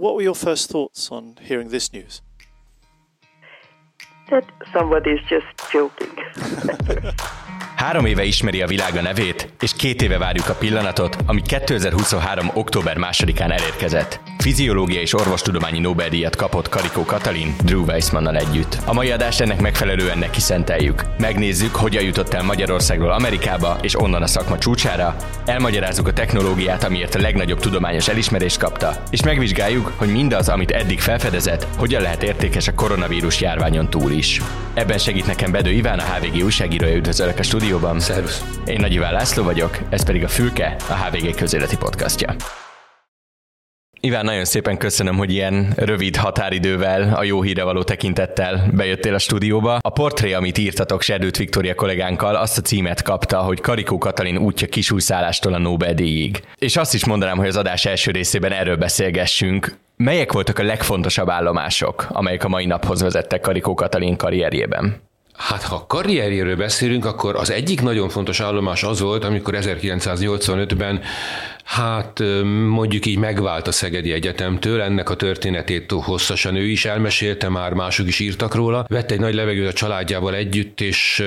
what were your first thoughts on hearing this news? That somebody is just joking. Három éve ismeri a világ a nevét, és két éve várjuk a pillanatot, ami 2023. október másodikán elérkezett. Fiziológia és orvostudományi Nobel-díjat kapott Karikó Katalin Drew Weissmannal együtt. A mai adást ennek megfelelően neki szenteljük. Megnézzük, hogyan jutott el Magyarországról Amerikába és onnan a szakma csúcsára, elmagyarázzuk a technológiát, amiért a legnagyobb tudományos elismerést kapta, és megvizsgáljuk, hogy mindaz, amit eddig felfedezett, hogyan lehet értékes a koronavírus járványon túl is. Ebben segít nekem Bedő Iván, a HVG újságírója, üdvözöllek a stúdióban. Szervusz. Én Nagy Iván László vagyok, ez pedig a Fülke, a HVG közéleti podcastja. Iván, nagyon szépen köszönöm, hogy ilyen rövid határidővel, a jó híre való tekintettel bejöttél a stúdióba. A portré, amit írtatok Serdőt Viktória kollégánkkal, azt a címet kapta, hogy Karikó Katalin útja kisújszállástól a Nobel-díjig. És azt is mondanám, hogy az adás első részében erről beszélgessünk. Melyek voltak a legfontosabb állomások, amelyek a mai naphoz vezettek Karikó Katalin karrierjében? Hát ha karrierjéről beszélünk, akkor az egyik nagyon fontos állomás az volt, amikor 1985-ben hát mondjuk így megvált a Szegedi Egyetemtől, ennek a történetét hosszasan ő is elmesélte, már mások is írtak róla. Vett egy nagy levegőt a családjával együtt, és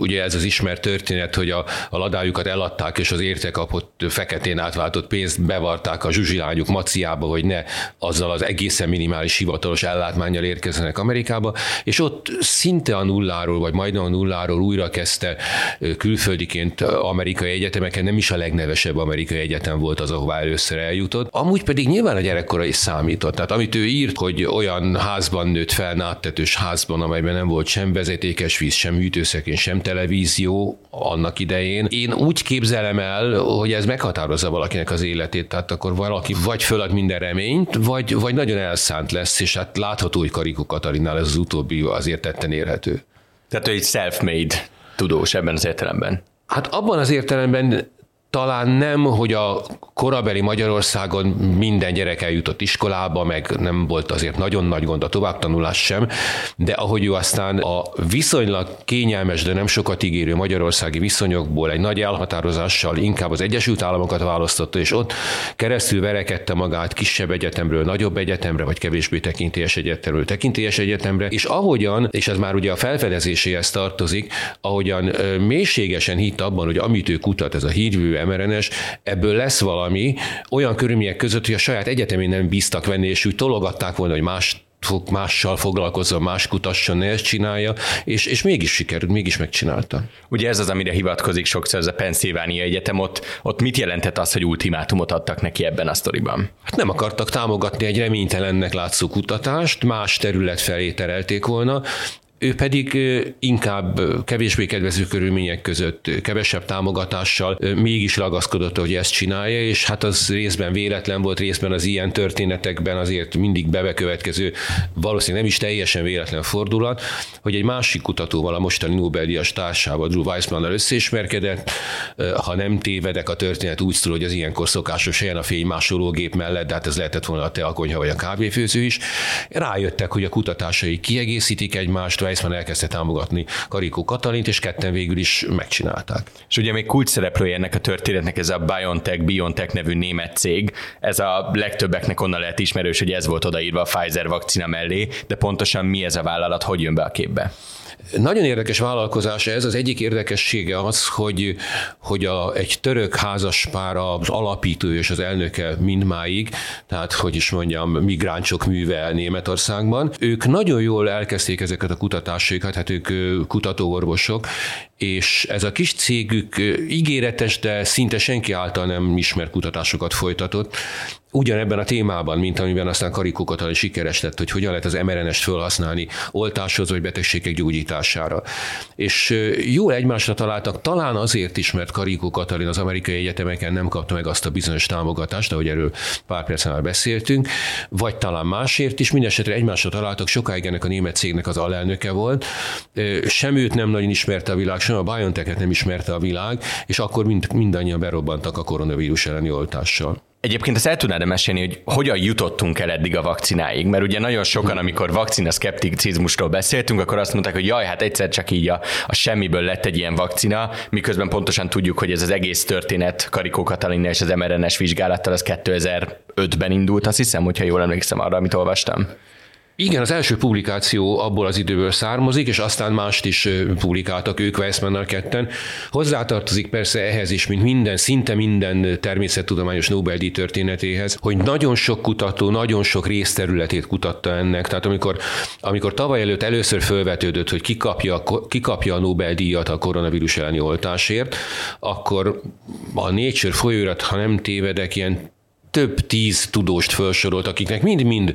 ugye ez az ismert történet, hogy a, a ladájukat eladták, és az érte kapott feketén átváltott pénzt bevarták a zsuzsilányuk maciába, hogy ne azzal az egészen minimális hivatalos ellátmányjal érkezzenek Amerikába, és ott szinte a nulláról, vagy majdnem a nulláról újra kezdte külföldiként amerikai egyetemeken, nem is a legnevesebb amerikai egyetem egyetem volt az, ahová először eljutott. Amúgy pedig nyilván a gyerekkora is számított. Tehát amit ő írt, hogy olyan házban nőtt fel, náttetős házban, amelyben nem volt sem vezetékes víz, sem hűtőszekén, sem televízió annak idején. Én úgy képzelem el, hogy ez meghatározza valakinek az életét, tehát akkor valaki vagy fölad minden reményt, vagy, vagy nagyon elszánt lesz, és hát látható, hogy Karikó Katarinnál ez az utóbbi azért tetten érhető. Tehát ő egy self-made tudós ebben az értelemben. Hát abban az értelemben talán nem, hogy a korabeli Magyarországon minden gyerek eljutott iskolába, meg nem volt azért nagyon nagy gond a továbbtanulás sem, de ahogy ő aztán a viszonylag kényelmes, de nem sokat ígérő magyarországi viszonyokból egy nagy elhatározással inkább az Egyesült Államokat választotta, és ott keresztül verekedte magát kisebb egyetemről, nagyobb egyetemre, vagy kevésbé tekintélyes egyetemről, tekintélyes egyetemre, és ahogyan, és ez már ugye a felfedezéséhez tartozik, ahogyan mélységesen hitt abban, hogy amit ő kutat, ez a mRNS, ebből lesz valami olyan körülmények között, hogy a saját egyetemén nem bíztak venni, és úgy tologatták volna, hogy más mással foglalkozza, más kutasson, ezt csinálja, és, és mégis sikerült, mégis megcsinálta. Ugye ez az, amire hivatkozik sokszor ez a Pennsylvania Egyetem, ott, ott mit jelentett az, hogy ultimátumot adtak neki ebben a sztoriban? Hát nem akartak támogatni egy reménytelennek látszó kutatást, más terület felé terelték volna, ő pedig inkább kevésbé kedvező körülmények között, kevesebb támogatással mégis ragaszkodott, hogy ezt csinálja, és hát az részben véletlen volt, részben az ilyen történetekben azért mindig bebekövetkező, valószínűleg nem is teljesen véletlen fordulat, hogy egy másik kutatóval, a mostani Nobel-díjas társával, Drew Weissmannal összeismerkedett, ha nem tévedek, a történet úgy szól, hogy az ilyenkor szokásos helyen a fénymásológép mellett, de hát ez lehetett volna a teakonyha vagy a kávéfőző is. Rájöttek, hogy a kutatásai kiegészítik egymást, Weissman elkezdte támogatni Karikó Katalint, és ketten végül is megcsinálták. És ugye még kulcs szereplője ennek a történetnek ez a BioNTech, BioNTech nevű német cég. Ez a legtöbbeknek onnan lehet ismerős, hogy ez volt odaírva a Pfizer vakcina mellé, de pontosan mi ez a vállalat, hogy jön be a képbe? Nagyon érdekes vállalkozás ez. Az egyik érdekessége az, hogy, hogy a, egy török házaspár az alapító és az elnöke mindmáig, tehát hogy is mondjam, migráncsok műve Németországban. Ők nagyon jól elkezdték ezeket a kutatásaikat, hát ők kutatóorvosok, és ez a kis cégük ígéretes, de szinte senki által nem ismert kutatásokat folytatott, ugyanebben a témában, mint amiben aztán Karikó Katalin sikeres lett, hogy hogyan lehet az mRNS-t felhasználni oltáshoz vagy betegségek gyógyítására. És jól egymásra találtak, talán azért is, mert Karikó Katalin az amerikai egyetemeken nem kapta meg azt a bizonyos támogatást, ahogy erről pár percen már beszéltünk, vagy talán másért is, mindesetre egymásra találtak, sokáig ennek a német cégnek az alelnöke volt, sem őt nem nagyon ismerte a világ, sem a BioNTech-et nem ismerte a világ, és akkor mind, mindannyian berobbantak a koronavírus elleni oltással. Egyébként ezt el tudnád mesélni, hogy hogyan jutottunk el eddig a vakcináig? Mert ugye nagyon sokan, amikor vakcina szkepticizmusról beszéltünk, akkor azt mondták, hogy jaj, hát egyszer csak így a, a semmiből lett egy ilyen vakcina, miközben pontosan tudjuk, hogy ez az egész történet Karikó Katalin és az mRNS vizsgálattal az 2005-ben indult, azt hiszem, hogyha jól emlékszem arra, amit olvastam. Igen, az első publikáció abból az időből származik, és aztán mást is publikáltak ők Weissmannal ketten. Hozzátartozik persze ehhez is, mint minden, szinte minden természettudományos Nobel-díj történetéhez, hogy nagyon sok kutató, nagyon sok részterületét kutatta ennek. Tehát amikor, amikor tavaly előtt először felvetődött, hogy kikapja, kikapja a Nobel-díjat a koronavírus elleni oltásért, akkor a Nature folyóirat, ha nem tévedek, ilyen több tíz tudóst felsorolt, akiknek mind-mind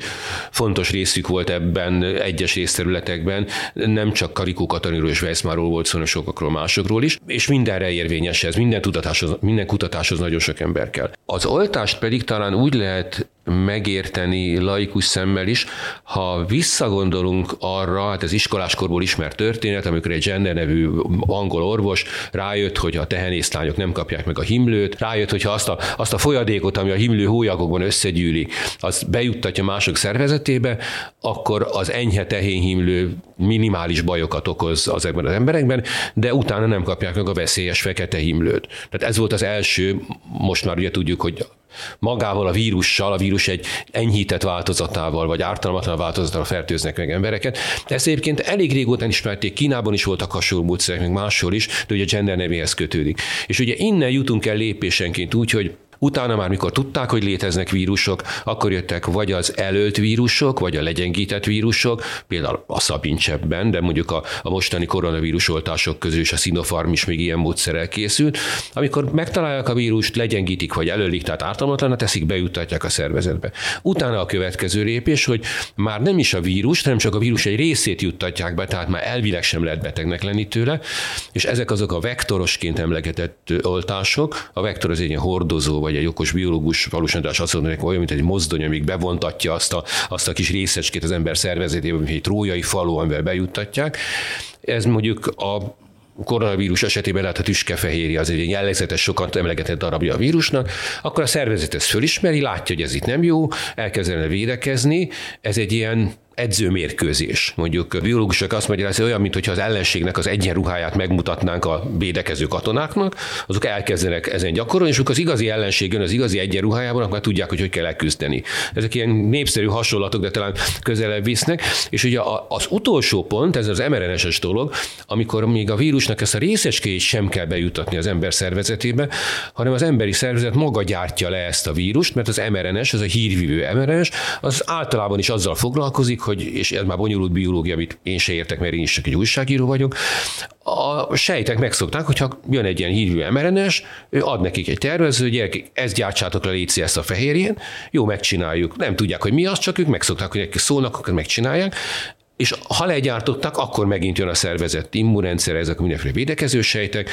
fontos részük volt ebben egyes részterületekben, nem csak Karikó Katalinról és Weissmáról volt szó, sokakról másokról is, és mindenre érvényes ez, minden, tudatáshoz, minden kutatáshoz nagyon sok ember kell. Az oltást pedig talán úgy lehet megérteni laikus szemmel is, ha visszagondolunk arra, hát ez iskoláskorból ismert történet, amikor egy Jenner nevű angol orvos rájött, hogy a tehenészlányok nem kapják meg a himlőt, rájött, hogy ha azt a, azt a folyadékot, ami a himlő hólyagokban összegyűlik, az bejuttatja mások szervezetébe, akkor az enyhe tehénhimlő minimális bajokat okoz ezekben az emberekben, de utána nem kapják meg a veszélyes fekete himlőt. Tehát ez volt az első, most már ugye tudjuk, hogy magával a vírussal, a vírus egy enyhített változatával, vagy ártalmatlan változatával fertőznek meg embereket. Ezt egyébként elég régóta ismerték, Kínában is voltak hasonló módszerek, meg máshol is, de ugye a gender nevéhez kötődik. És ugye innen jutunk el lépésenként úgy, hogy Utána már, mikor tudták, hogy léteznek vírusok, akkor jöttek vagy az előtt vírusok, vagy a legyengített vírusok, például a szabincsebben, de mondjuk a, a mostani koronavírus oltások közül is a Sinopharm is még ilyen módszerrel készült. Amikor megtalálják a vírust, legyengítik, vagy előlik, tehát ártalmatlanra teszik, bejuttatják a szervezetbe. Utána a következő lépés, hogy már nem is a vírus, hanem csak a vírus egy részét juttatják be, tehát már elvileg sem lehet betegnek lenni tőle, és ezek azok a vektorosként emlegetett oltások, a vektor az egy ilyen hordozó vagy egy okos biológus valósan azt mondja, hogy olyan, mint egy mozdony, amíg bevontatja azt a, azt a kis részecskét az ember szervezetébe, mint egy trójai falu, amivel bejuttatják. Ez mondjuk a koronavírus esetében lehet a tüskefehérje, az egy jellegzetes, sokat emlegetett darabja a vírusnak, akkor a szervezet ezt fölismeri, látja, hogy ez itt nem jó, elkezdene védekezni, ez egy ilyen edzőmérkőzés. Mondjuk biológusok azt magyarázni, hogy olyan, mintha az ellenségnek az egyenruháját megmutatnánk a védekező katonáknak, azok elkezdenek ezen gyakorolni, és az igazi ellenség jön az igazi egyenruhájában, akkor tudják, hogy hogy kell elküzdeni. Ezek ilyen népszerű hasonlatok, de talán közelebb visznek. És ugye az utolsó pont, ez az mRNS-es dolog, amikor még a vírusnak ezt a részecskéjét sem kell bejutatni az ember szervezetébe, hanem az emberi szervezet maga gyártja le ezt a vírust, mert az mRNS, ez a hírvívő mRNS, az általában is azzal foglalkozik, hogy, és ez már bonyolult biológia, amit én se értek, mert én is csak egy újságíró vagyok, a sejtek megszokták, hogyha jön egy ilyen hívő mRNS, ad nekik egy tervező, gyerekek, ezt gyártsátok le, létszi ezt a fehérjén, jó, megcsináljuk. Nem tudják, hogy mi az, csak ők megszokták, hogy nekik szólnak, akkor megcsinálják. És ha legyártottak, akkor megint jön a szervezet immunrendszer, ezek mindenféle védekező sejtek,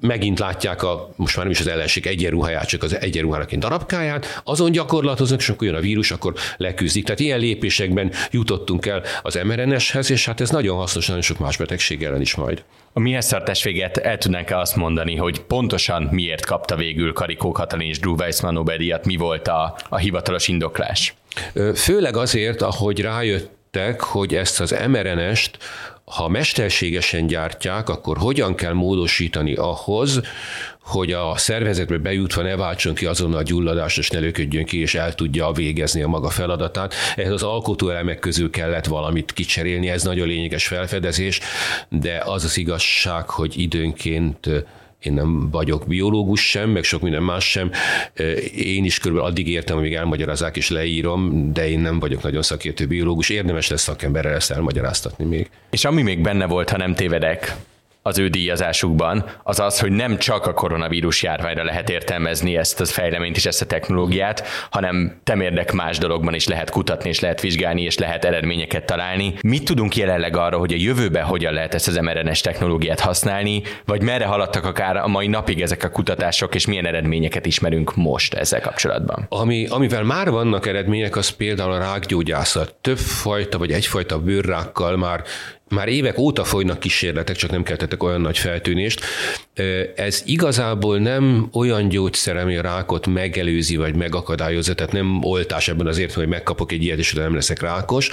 megint látják a, most már nem is az ellenség egyenruháját, csak az egyenruháraként darabkáját, azon gyakorlatoznak, és akkor jön a vírus, akkor leküzdik. Tehát ilyen lépésekben jutottunk el az mRNS-hez, és hát ez nagyon hasznos nagyon sok más betegség ellen is majd. A mi szertes véget el tudnánk-e azt mondani, hogy pontosan miért kapta végül Karikó Katalin és Drew Weissman Nobel-díjat, mi volt a, a hivatalos indoklás? Főleg azért, ahogy rájött jöttek, hogy ezt az mRNS-t, ha mesterségesen gyártják, akkor hogyan kell módosítani ahhoz, hogy a szervezetbe bejutva ne váltson ki azonnal a gyulladást, és ne löködjön ki, és el tudja végezni a maga feladatát. Ehhez az alkotóelemek közül kellett valamit kicserélni, ez nagyon lényeges felfedezés, de az az igazság, hogy időnként én nem vagyok biológus sem, meg sok minden más sem. Én is körülbelül addig értem, amíg elmagyarázák és leírom, de én nem vagyok nagyon szakértő biológus. Érdemes lesz szakemberrel ezt elmagyaráztatni még. És ami még benne volt, ha nem tévedek, az ő díjazásukban, az az, hogy nem csak a koronavírus járványra lehet értelmezni ezt a fejleményt és ezt a technológiát, hanem temérdek más dologban is lehet kutatni, és lehet vizsgálni, és lehet eredményeket találni. Mit tudunk jelenleg arra, hogy a jövőben hogyan lehet ezt az mRNS technológiát használni, vagy merre haladtak akár a mai napig ezek a kutatások, és milyen eredményeket ismerünk most ezzel kapcsolatban? Ami, amivel már vannak eredmények, az például a rákgyógyászat. Több fajta vagy egyfajta bőrrákkal már Már évek óta folynak kísérletek, csak nem keltettek olyan nagy feltűnést. Ez igazából nem olyan gyógyszer, ami a rákot megelőzi vagy megakadályozza, tehát nem oltás ebben azért, hogy megkapok egy ilyet, és nem leszek rákos.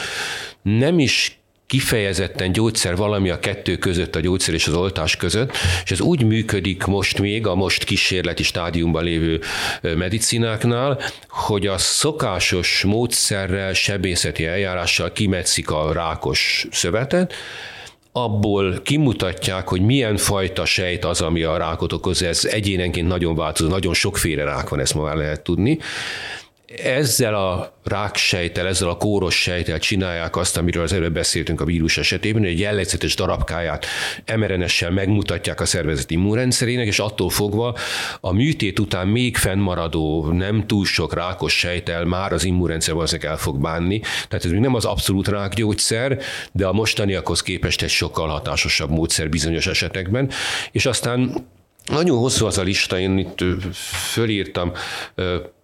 Nem is kifejezetten gyógyszer valami a kettő között, a gyógyszer és az oltás között, és ez úgy működik most még a most kísérleti stádiumban lévő medicináknál, hogy a szokásos módszerrel, sebészeti eljárással kimetszik a rákos szövetet, abból kimutatják, hogy milyen fajta sejt az, ami a rákot okoz. Ez egyénenként nagyon változó, nagyon sokféle rák van, ezt ma már lehet tudni ezzel a ráksejtel, ezzel a kóros sejtel csinálják azt, amiről az előbb beszéltünk a vírus esetében, hogy egy jellegzetes darabkáját mRNS-sel megmutatják a szervezet immunrendszerének, és attól fogva a műtét után még fennmaradó, nem túl sok rákos sejtel már az immunrendszer valószínűleg el fog bánni. Tehát ez még nem az abszolút rákgyógyszer, de a mostaniakhoz képest egy sokkal hatásosabb módszer bizonyos esetekben. És aztán nagyon hosszú az a lista, én itt fölírtam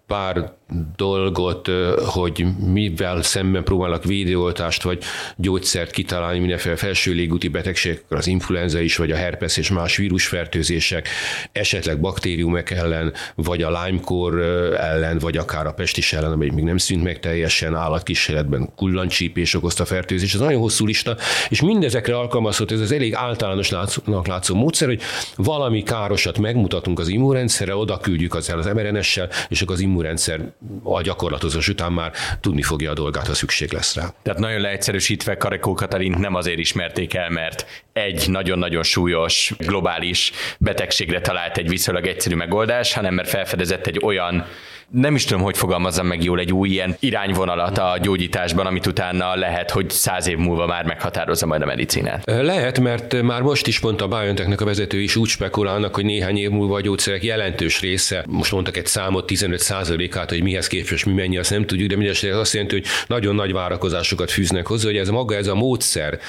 pár dolgot, hogy mivel szemben próbálnak védőoltást vagy gyógyszert kitalálni mindenféle felső légúti betegségek, az influenza is, vagy a herpes és más vírusfertőzések, esetleg baktériumok ellen, vagy a Lyme-kor ellen, vagy akár a pestis ellen, amely még nem szűnt meg teljesen állatkísérletben, kullancsípés okozta fertőzés. Ez nagyon hosszú lista, és mindezekre alkalmazott ez az elég általánosnak látszó módszer, hogy valami károsat megmutatunk az immunrendszerre, oda küldjük az az mRNS-sel, és akkor az immunrendszer a gyakorlatozás után már tudni fogja a dolgát, ha szükség lesz rá. Tehát nagyon leegyszerűsítve Karekó Katalint nem azért ismerték el, mert egy nagyon-nagyon súlyos globális betegségre talált egy viszonylag egyszerű megoldás, hanem mert felfedezett egy olyan nem is tudom, hogy fogalmazzam meg jól egy új ilyen irányvonalat a gyógyításban, amit utána lehet, hogy száz év múlva már meghatározza majd a medicinát. Lehet, mert már most is mondta a BioNTechnek a vezető is úgy spekulálnak, hogy néhány év múlva a gyógyszerek jelentős része, most mondtak egy számot, 15%-át, hogy mihez képest mi mennyi, azt nem tudjuk, de mindesetre azt jelenti, hogy nagyon nagy várakozásokat fűznek hozzá, hogy ez maga ez a módszer,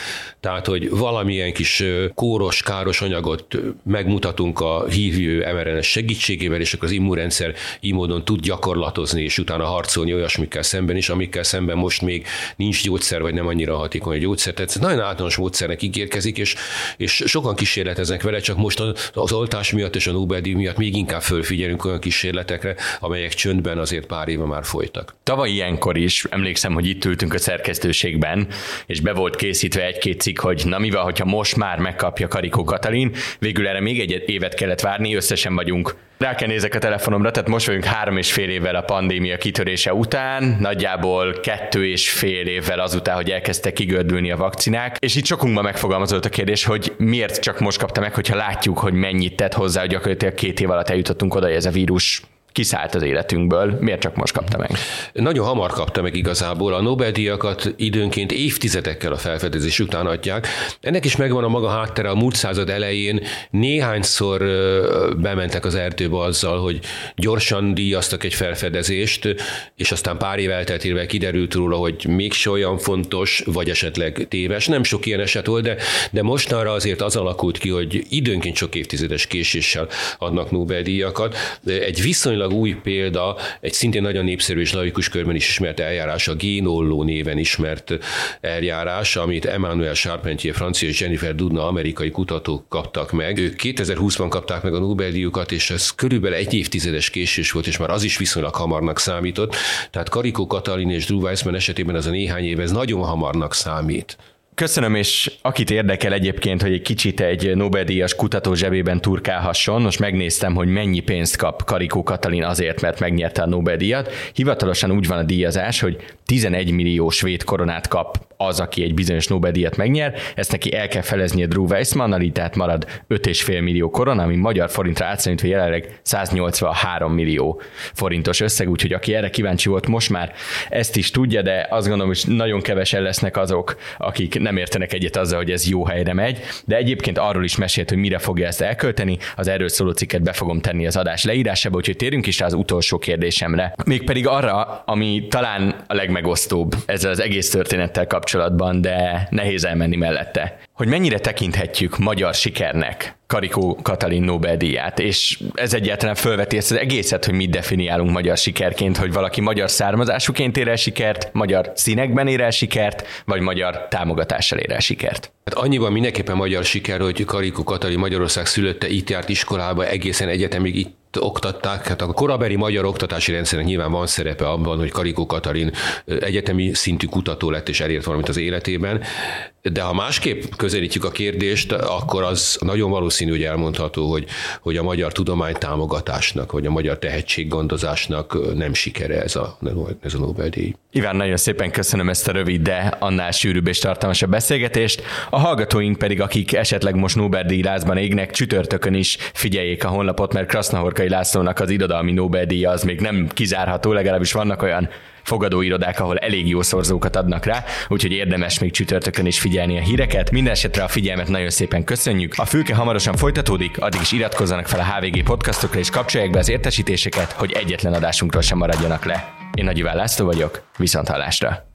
tehát hogy valamilyen kis kóros, káros anyagot megmutatunk a hívő mRNS segítségével, és akkor az immunrendszer így módon tud gyakorlatozni, és utána harcolni olyasmikkel szemben is, amikkel szemben most még nincs gyógyszer, vagy nem annyira hatékony gyógyszer. Tehát nagyon általános módszernek ígérkezik, és, és sokan kísérleteznek vele, csak most az oltás miatt és a nobel miatt még inkább fölfigyelünk olyan kísérletekre, amelyek csöndben azért pár éve már folytak. Tavaly ilyenkor is, emlékszem, hogy itt ültünk a szerkesztőségben, és be volt készítve egy-két cikk, hogy na mi van, hogyha most már megkapja Karikó Katalin, végül erre még egy évet kellett várni, összesen vagyunk rá kell nézek a telefonomra, tehát most vagyunk három és fél évvel a pandémia kitörése után, nagyjából kettő és fél évvel azután, hogy elkezdtek kigördülni a vakcinák, és itt sokunkban megfogalmazott a kérdés, hogy miért csak most kapta meg, hogyha látjuk, hogy mennyit tett hozzá, hogy gyakorlatilag két év alatt eljutottunk oda, hogy ez a vírus kiszállt az életünkből, miért csak most kapta meg? Nagyon hamar kapta meg igazából. A Nobel-díjakat időnként évtizedekkel a felfedezés után adják. Ennek is megvan a maga háttere a múlt század elején. Néhányszor bementek az erdőbe azzal, hogy gyorsan díjaztak egy felfedezést, és aztán pár év elteltével kiderült róla, hogy mégse olyan fontos, vagy esetleg téves. Nem sok ilyen eset volt, de, de mostanra azért az alakult ki, hogy időnként sok évtizedes késéssel adnak Nobel-díjakat. Egy viszonylag viszonylag új példa, egy szintén nagyon népszerű és laikus körben is ismert eljárás, a génolló néven ismert eljárás, amit Emmanuel Charpentier, francia és Jennifer Dudna, amerikai kutatók kaptak meg. Ők 2020-ban kapták meg a Nobel-díjukat, és ez körülbelül egy évtizedes késés volt, és már az is viszonylag hamarnak számított. Tehát Karikó Katalin és Drew Weissman esetében az a néhány év, ez nagyon hamarnak számít. Köszönöm, és akit érdekel egyébként, hogy egy kicsit egy Nobel-díjas kutató zsebében turkálhasson, most megnéztem, hogy mennyi pénzt kap Karikó Katalin azért, mert megnyerte a Nobel-díjat. Hivatalosan úgy van a díjazás, hogy 11 millió svéd koronát kap az, aki egy bizonyos Nobel-díjat megnyer, ezt neki el kell feleznie Drew Weissmannal, így tehát marad 5,5 millió korona, ami magyar forintra átszámítva jelenleg 183 millió forintos összeg, úgyhogy aki erre kíváncsi volt, most már ezt is tudja, de azt gondolom, hogy nagyon kevesen lesznek azok, akik nem értenek egyet azzal, hogy ez jó helyre megy, de egyébként arról is mesélt, hogy mire fogja ezt elkölteni, az erről szóló cikket be fogom tenni az adás leírásába, úgyhogy térjünk is rá az utolsó kérdésemre. Mégpedig arra, ami talán a legmegosztóbb ezzel az egész történettel kapcsolatban, de nehéz elmenni mellette. Hogy mennyire tekinthetjük magyar sikernek Karikó Katalin Nobel-díját, és ez egyáltalán felveti ezt az egészet, hogy mit definiálunk magyar sikerként, hogy valaki magyar származásúként ér el sikert, magyar színekben ér el sikert, vagy magyar támogatással ér el sikert. Hát annyiban mindenképpen magyar siker, hogy Karikó Katalin Magyarország szülötte, itt járt iskolába, egészen egyetemig itt oktatták. Hát a korabeli magyar oktatási rendszernek nyilván van szerepe abban, hogy Karikó Katalin egyetemi szintű kutató lett és elért valamit az életében, de ha másképp közelítjük a kérdést, akkor az nagyon valószínű, hogy elmondható, hogy, hogy a magyar tudomány támogatásnak, vagy a magyar tehetséggondozásnak nem sikere ez a, ez a Nobel-díj. Iván, nagyon szépen köszönöm ezt a rövid, de annál sűrűbb és tartalmasabb beszélgetést. A hallgatóink pedig, akik esetleg most Nobel-díj lázban égnek, csütörtökön is figyeljék a honlapot, mert Krasznahorkai Lászlónak az irodalmi Nobel-díja az még nem kizárható, legalábbis vannak olyan fogadóirodák, ahol elég jó szorzókat adnak rá, úgyhogy érdemes még csütörtökön is figyelni a híreket. Mindenesetre a figyelmet nagyon szépen köszönjük. A fülke hamarosan folytatódik, addig is iratkozzanak fel a HVG podcastokra és kapcsolják be az értesítéseket, hogy egyetlen adásunkról sem maradjanak le. Én Nagy Iván László vagyok, viszont hallásra!